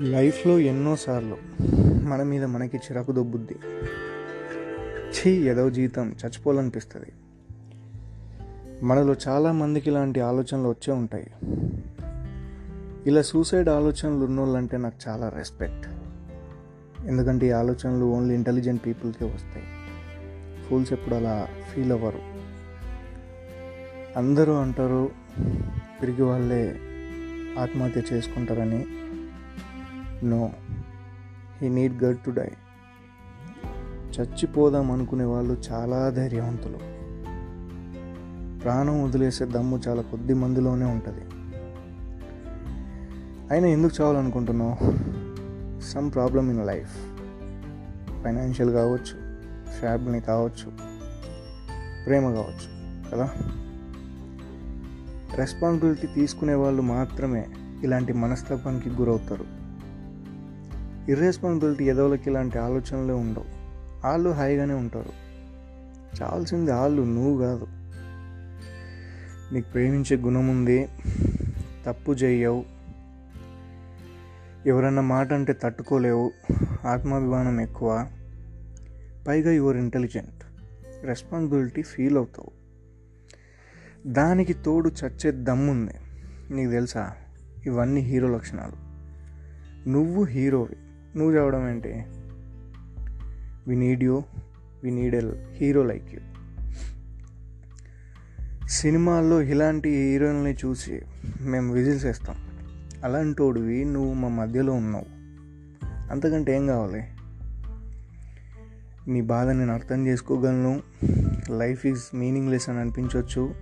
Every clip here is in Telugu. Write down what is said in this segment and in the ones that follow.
లైఫ్లో ఎన్నోసార్లు మన మీద మనకి చిరాకు దొబ్బుద్ది. ఛీ ఏదో జీతం చచ్చిపోవాలనిపిస్తుంది. మనలో చాలా మందికి ఇలాంటి ఆలోచనలు వచ్చే ఉంటాయి. ఇలా సూసైడ్ ఆలోచనలు ఉన్నోళ్ళంటే నాకు చాలా రెస్పెక్ట్. ఎందుకంటే ఈ ఆలోచనలు ఓన్లీ ఇంటెలిజెంట్ పీపుల్కే వస్తాయి. ఫూల్స్ ఎప్పుడు అలా ఫీల్ అవ్వరు. అందరూ అంటారు తిరిగి వాళ్ళే ఆత్మహత్య చేసుకుంటారని. No. He need got to die చచ్చిపోదాం అనుకునే వాళ్ళు చాలా ధైర్యవంతులు. ప్రాణం వదిలేసే దమ్ము చాలా కొద్ది మందిలోనే ఉంటుంది. అయినా ఎందుకు చావాలనుకుంటున్నావు? Some problem in life financial కావచ్చు ఫ్యామిలీ కావచ్చు ప్రేమ కావచ్చు కదా? రెస్పాన్సిబిలిటీ తీసుకునే వాళ్ళు మాత్రమే ఇలాంటి మనస్తాపానికి గురవుతారు. ఇర్రెస్పాన్సిబిలిటీ ఎదవలకి ఇలాంటి ఆలోచనలే ఉండవు. వాళ్ళు హాయిగానే ఉంటారు. చావాల్సింది వాళ్ళు నువ్వు కాదు. నీకు ప్రేమించే గుణం ఉంది తప్పు చేయవు ఎవరన్నా మాట అంటే తట్టుకోలేవు ఆత్మాభిమానం ఎక్కువ. పైగా యువర్ ఇంటెలిజెంట్ రెస్పాన్సిబిలిటీ ఫీల్ అవుతావు. దానికి తోడు చచ్చే దమ్ముంది నీకు తెలుసా? ఇవన్నీ హీరో లక్షణాలు. నువ్వు హీరోవి నువ్వు చదవడం ఏంటి? We need you we need a hero like you సినిమాల్లో ఇలాంటి హీరోయిన్ని చూసి మేము విజిల్స్ వేస్తాం అలాంటోడివి నువ్వు మా మధ్యలో ఉన్నావు. అంతకంటే ఏం కావాలి? నీ బాధ నేను అర్థం చేసుకోగలను. లైఫ్ ఈజ్ మీనింగ్లెస్ అని అనిపించవచ్చు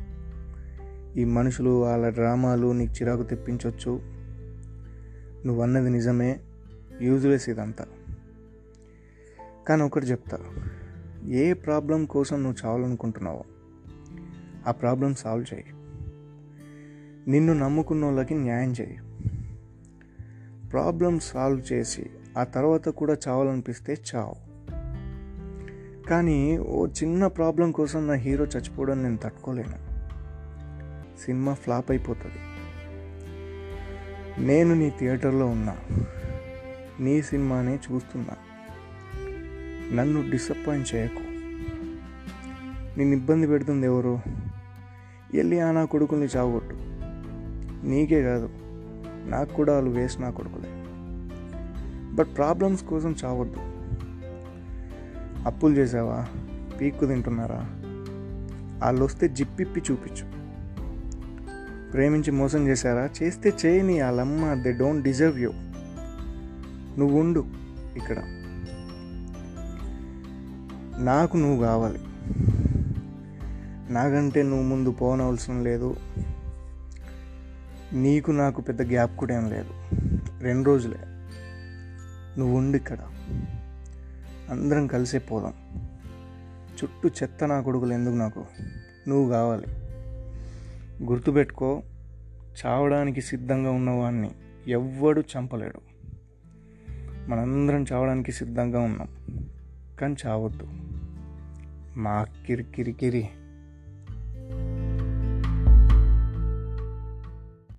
ఈ మనుషులు వాళ్ళ డ్రామాలు నీకు చిరాకు తెప్పించవచ్చు నువ్వు అన్నది నిజమే. యూజ్లెస్ ఇదంతా కానీ ఒకటి చెప్తా ఏ ప్రాబ్లం కోసం నువ్వు చావాలనుకుంటున్నావో ఆ ప్రాబ్లం సాల్వ్ చేయి. నిన్ను నమ్ముకున్న వాళ్ళకి న్యాయం చేయి. ప్రాబ్లం సాల్వ్ చేసి ఆ తర్వాత కూడా చావాలనిపిస్తే చావు. కానీ ఓ చిన్న ప్రాబ్లం కోసం నా హీరో చచ్చిపోవడం నేను తట్టుకోలేను. సినిమా ఫ్లాప్ అయిపోతుంది. నేను నీ థియేటర్లో ఉన్నా. నీ సినిమానే చూస్తున్నా. నన్ను డిసప్పాయింట్ చేయకు. నిన్ను ఇబ్బంది పెడుతుంది ఎవరు? వెళ్ళి ఆ నా కొడుకుల్ని చావగొట్టు నీకే కాదు నాకు కూడా వాళ్ళు వేస్ట్ నా కొడుకులే. బట్ ప్రాబ్లమ్స్ కోసం చావద్దు. అప్పులు చేసావా? పీక్కు తింటున్నారా? వాళ్ళు వస్తే జిప్పిప్పి చూపించు. ప్రేమించి మోసం చేశారా? చేస్తే చేయని వాళ్ళమ్మ దే డోంట్ డిజర్వ్ యూ నువ్వు ఉండు ఇక్కడ. నాకు నువ్వు కావాలి. నాకంటే నువ్వు ముందు పోనవలసిన లేదు. నీకు నాకు పెద్ద గ్యాప్ కూడా ఏం లేదు. రెండు రోజులే. నువ్వు ఉండు ఇక్కడ. అందరం కలిసే పోదాం. చుట్టూ చెత్త నా కొడుకులు ఎందుకు నాకు? నువ్వు కావాలి. గుర్తుపెట్టుకో చావడానికి సిద్ధంగా ఉన్నవాడిని ఎవ్వడు చంపలేడు. మనందరం చావడానికి సిద్ధంగా ఉన్నాం. కానీ చావద్దు. మా కిరికిరికిరి